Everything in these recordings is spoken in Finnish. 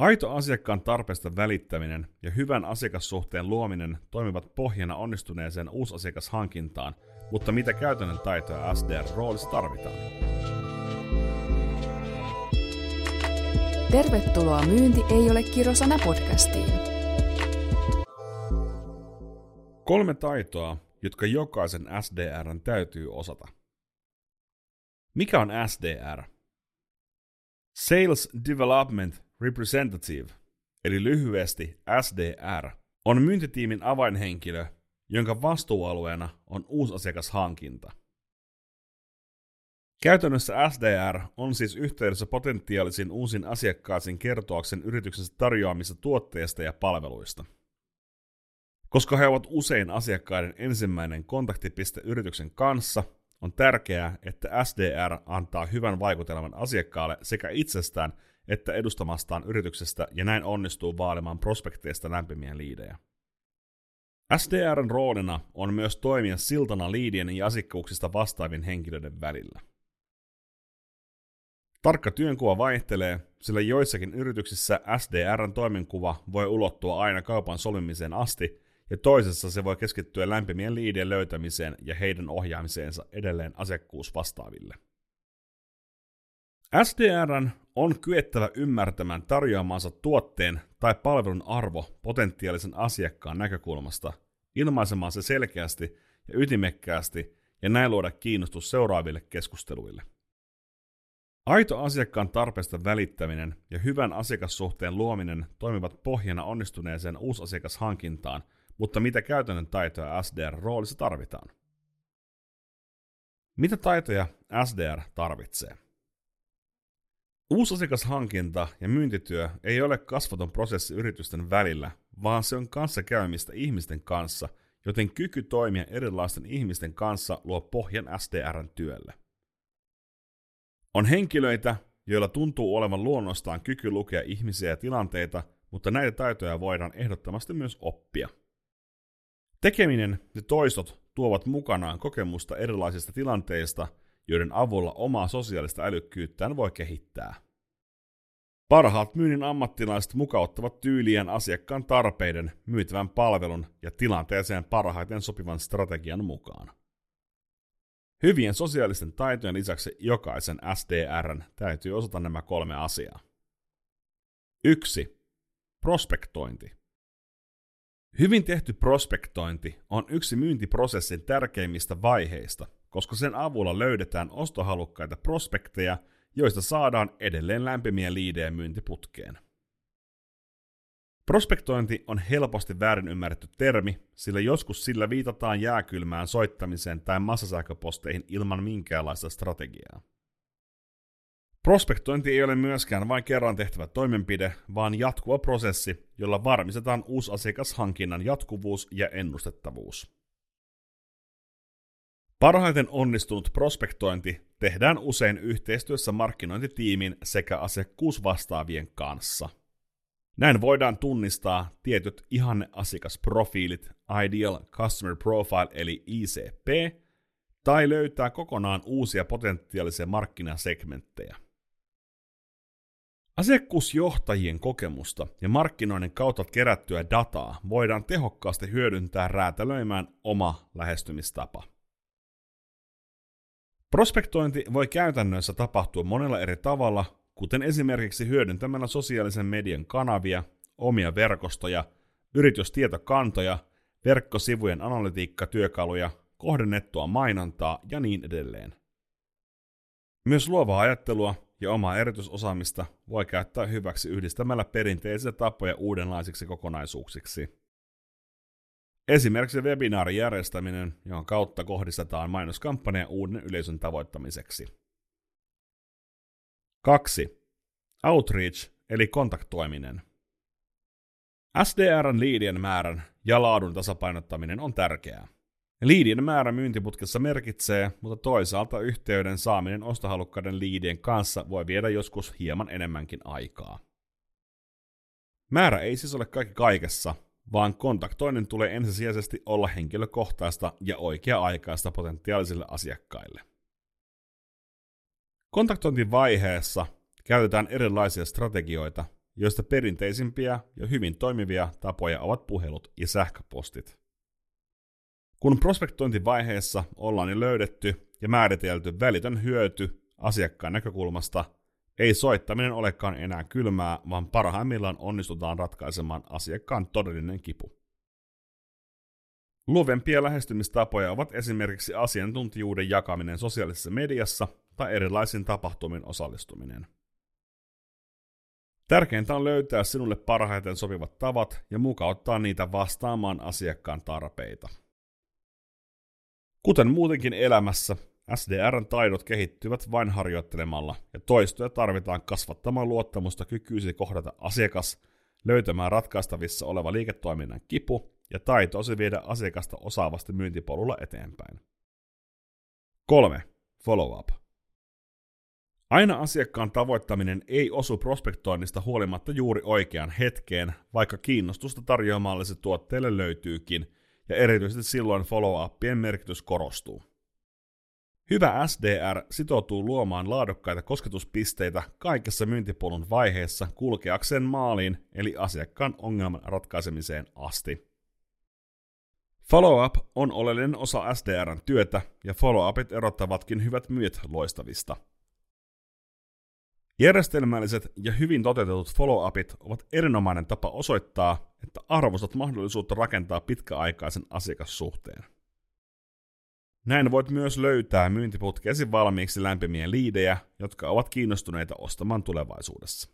Aito asiakkaan tarpeesta välittäminen ja hyvän asiakassuhteen luominen toimivat pohjana onnistuneeseen uusasiakashankintaan, mutta mitä käytännön taitoja SDR-roolissa tarvitaan? Tervetuloa Myynti ei ole kirosana podcastiin. Kolme taitoa, jotka jokaisen SDRn täytyy osata. Mikä on SDR? Sales Development Representative, eli lyhyesti SDR, on myyntitiimin avainhenkilö, jonka vastuualueena on uusasiakashankinta. Käytännössä SDR on siis yhteydessä potentiaalisiin uusiin asiakkaisiin kertoakseen yrityksensä tarjoamista tuotteista ja palveluista. Koska he ovat usein asiakkaiden ensimmäinen kontaktipiste yrityksen kanssa, on tärkeää, että SDR antaa hyvän vaikutelman asiakkaalle sekä itsestään että edustamastaan yrityksestä ja näin onnistuu vaalimaan prospekteista lämpimiä liidejä. SDRn roolina on myös toimia siltana liidien ja asiakkuuksista vastaavien henkilöiden välillä. Tarkka työnkuva vaihtelee, sillä joissakin yrityksissä SDRn toimenkuva voi ulottua aina kaupan solmimiseen asti, ja toisessa se voi keskittyä lämpimien liidien löytämiseen ja heidän ohjaamiseensa edelleen asiakkuusvastaaville. SDRn on kyettävä ymmärtämään tarjoamansa tuotteen tai palvelun arvo potentiaalisen asiakkaan näkökulmasta, ilmaisemaan se selkeästi ja ytimekkäästi ja näin luoda kiinnostus seuraaville keskusteluille. Aito asiakkaan tarpeesta välittäminen ja hyvän asiakassuhteen luominen toimivat pohjana onnistuneeseen uusasiakashankintaan, mutta mitä käytännön taitoja SDR-roolissa tarvitaan? Mitä taitoja SDR tarvitsee? Uusasiakashankinta ja myyntityö ei ole kasvaton prosessi yritysten välillä, vaan se on kanssakäymistä ihmisten kanssa, joten kyky toimia erilaisten ihmisten kanssa luo pohjan SDRn työlle. On henkilöitä, joilla tuntuu olevan luonnostaan kyky lukea ihmisiä ja tilanteita, mutta näitä taitoja voidaan ehdottomasti myös oppia. Tekeminen ja toistot tuovat mukanaan kokemusta erilaisista tilanteista, joiden avulla omaa sosiaalista älykkyyttään voi kehittää. Parhaat myynnin ammattilaiset mukauttavat tyyliään asiakkaan tarpeiden, myytävän palvelun ja tilanteeseen parhaiten sopivan strategian mukaan. Hyvien sosiaalisten taitojen lisäksi jokaisen SDRn täytyy osata nämä kolme asiaa. 1. Prospektointi. Hyvin tehty prospektointi on yksi myyntiprosessin tärkeimmistä vaiheista, koska sen avulla löydetään ostohalukkaita prospekteja, joista saadaan edelleen lämpimiä liidejä myyntiputkeen. Prospektointi on helposti väärin ymmärretty termi, sillä joskus sillä viitataan jääkylmään soittamiseen tai massasähköposteihin ilman minkäänlaista strategiaa. Prospektointi ei ole myöskään vain kerran tehtävä toimenpide, vaan jatkuva prosessi, jolla varmistetaan uusasiakashankinnan jatkuvuus ja ennustettavuus. Parhaiten onnistunut prospektointi tehdään usein yhteistyössä markkinointitiimin sekä asiakkuusvastaavien kanssa. Näin voidaan tunnistaa tietyt ihanneasiakasprofiilit, Ideal Customer Profile eli ICP, tai löytää kokonaan uusia potentiaalisia markkinasegmenttejä. Asiakkuusjohtajien kokemusta ja markkinoinnin kautta kerättyä dataa voidaan tehokkaasti hyödyntää räätälöimään oma lähestymistapa. Prospektointi voi käytännössä tapahtua monella eri tavalla, kuten esimerkiksi hyödyntämällä sosiaalisen median kanavia, omia verkostoja, yritystietokantoja, verkkosivujen analytiikkatyökaluja, kohdennettua mainontaa ja niin edelleen. Myös luovaa ajattelua ja omaa erityisosaamista voi käyttää hyväksi yhdistämällä perinteisiä tapoja uudenlaisiksi kokonaisuuksiksi. Esimerkiksi webinaarin järjestäminen, jonka kautta kohdistetaan mainoskampanja uuden yleisön tavoittamiseksi. 2. Outreach eli kontaktoiminen. SDRn liidien määrän ja laadun tasapainottaminen on tärkeää. Liidien määrä myyntiputkessa merkitsee, mutta toisaalta yhteyden saaminen ostohalukkaiden liidien kanssa voi viedä joskus hieman enemmänkin aikaa. Määrä ei siis ole kaikki kaikessa, vaan kontaktoinnin tulee ensisijaisesti olla henkilökohtaista ja oikea-aikaista potentiaalisille asiakkaille. Kontaktointivaiheessa käytetään erilaisia strategioita joista perinteisimpiä ja hyvin toimivia tapoja ovat puhelut ja sähköpostit. Kun prospektointivaiheessa ollaan jo löydetty ja määritelty välitön hyöty asiakkaan näkökulmasta, ei soittaminen olekaan enää kylmää, vaan parhaimmillaan onnistutaan ratkaisemaan asiakkaan todellinen kipu. Luovempia lähestymistapoja ovat esimerkiksi asiantuntijuuden jakaminen sosiaalisessa mediassa tai erilaisiin tapahtumiin osallistuminen. Tärkeintä on löytää sinulle parhaiten sopivat tavat ja mukauttaa niitä vastaamaan asiakkaan tarpeita. Kuten muutenkin elämässä, SDRn taidot kehittyvät vain harjoittelemalla, ja toistoja tarvitaan kasvattamaan luottamusta kykyysi kohdata asiakas, löytämään ratkaistavissa oleva liiketoiminnan kipu ja taitoisi viedä asiakasta osaavasti myyntipolulla eteenpäin. 3. Follow-up. Aina asiakkaan tavoittaminen ei osu prospektoinnista huolimatta juuri oikeaan hetkeen, vaikka kiinnostusta tarjoamallisille tuotteille löytyykin, ja erityisesti silloin follow-upien merkitys korostuu. Hyvä SDR sitoutuu luomaan laadukkaita kosketuspisteitä kaikessa myyntipolun vaiheessa kulkeakseen maaliin eli asiakkaan ongelman ratkaisemiseen asti. Follow-up on oleellinen osa SDRn työtä ja follow-upit erottavatkin hyvät myyjät loistavista. Järjestelmälliset ja hyvin toteutetut follow-upit ovat erinomainen tapa osoittaa, että arvostat mahdollisuutta rakentaa pitkäaikaisen asiakassuhteen. Näin voit myös löytää myyntiputkeesi valmiiksi lämpimiä liidejä, jotka ovat kiinnostuneita ostamaan tulevaisuudessa.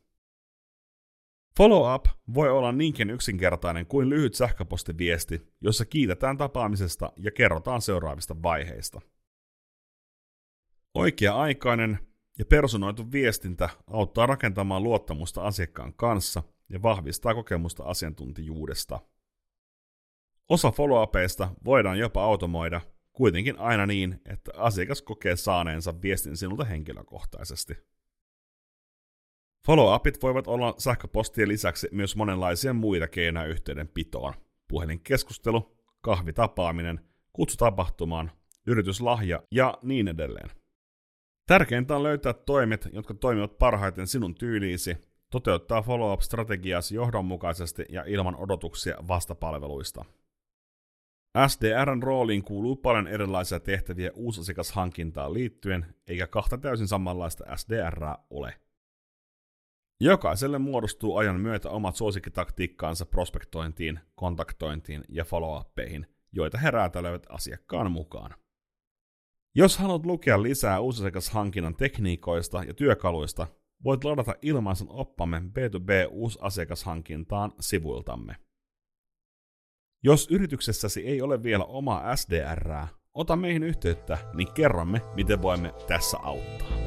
Follow-up voi olla niinkin yksinkertainen kuin lyhyt sähköpostiviesti, jossa kiitetään tapaamisesta ja kerrotaan seuraavista vaiheista. Oikea-aikainen ja personoitu viestintä auttaa rakentamaan luottamusta asiakkaan kanssa ja vahvistaa kokemusta asiantuntijuudesta. Osa follow-upeista voidaan jopa automoida – kuitenkin aina niin, että asiakas kokee saaneensa viestin sinulta henkilökohtaisesti. Follow-upit voivat olla sähköpostien lisäksi myös monenlaisia muita keinoja yhteydenpitoon. Puhelinkeskustelu, kahvitapaaminen, kutsu tapahtumaan, yrityslahja ja niin edelleen. Tärkeintä on löytää toimet, jotka toimivat parhaiten sinun tyyliisi, toteuttaa follow-up-strategiasi johdonmukaisesti ja ilman odotuksia vastapalveluista – SDRn rooliin kuuluu paljon erilaisia tehtäviä uusasiakashankintaan liittyen, eikä kahta täysin samanlaista SDRää ole. Jokaiselle muodostuu ajan myötä omat suosikkitaktiikkaansa prospektointiin, kontaktointiin ja follow-uppeihin, joita he räätälöivät asiakkaan mukaan. Jos haluat lukea lisää uusasiakashankinnan tekniikoista ja työkaluista, voit ladata ilmaisen oppamme B2B uusasiakashankintaan sivuiltamme. Jos yrityksessäsi ei ole vielä omaa SDRää, ota meihin yhteyttä, niin kerromme, miten voimme tässä auttaa.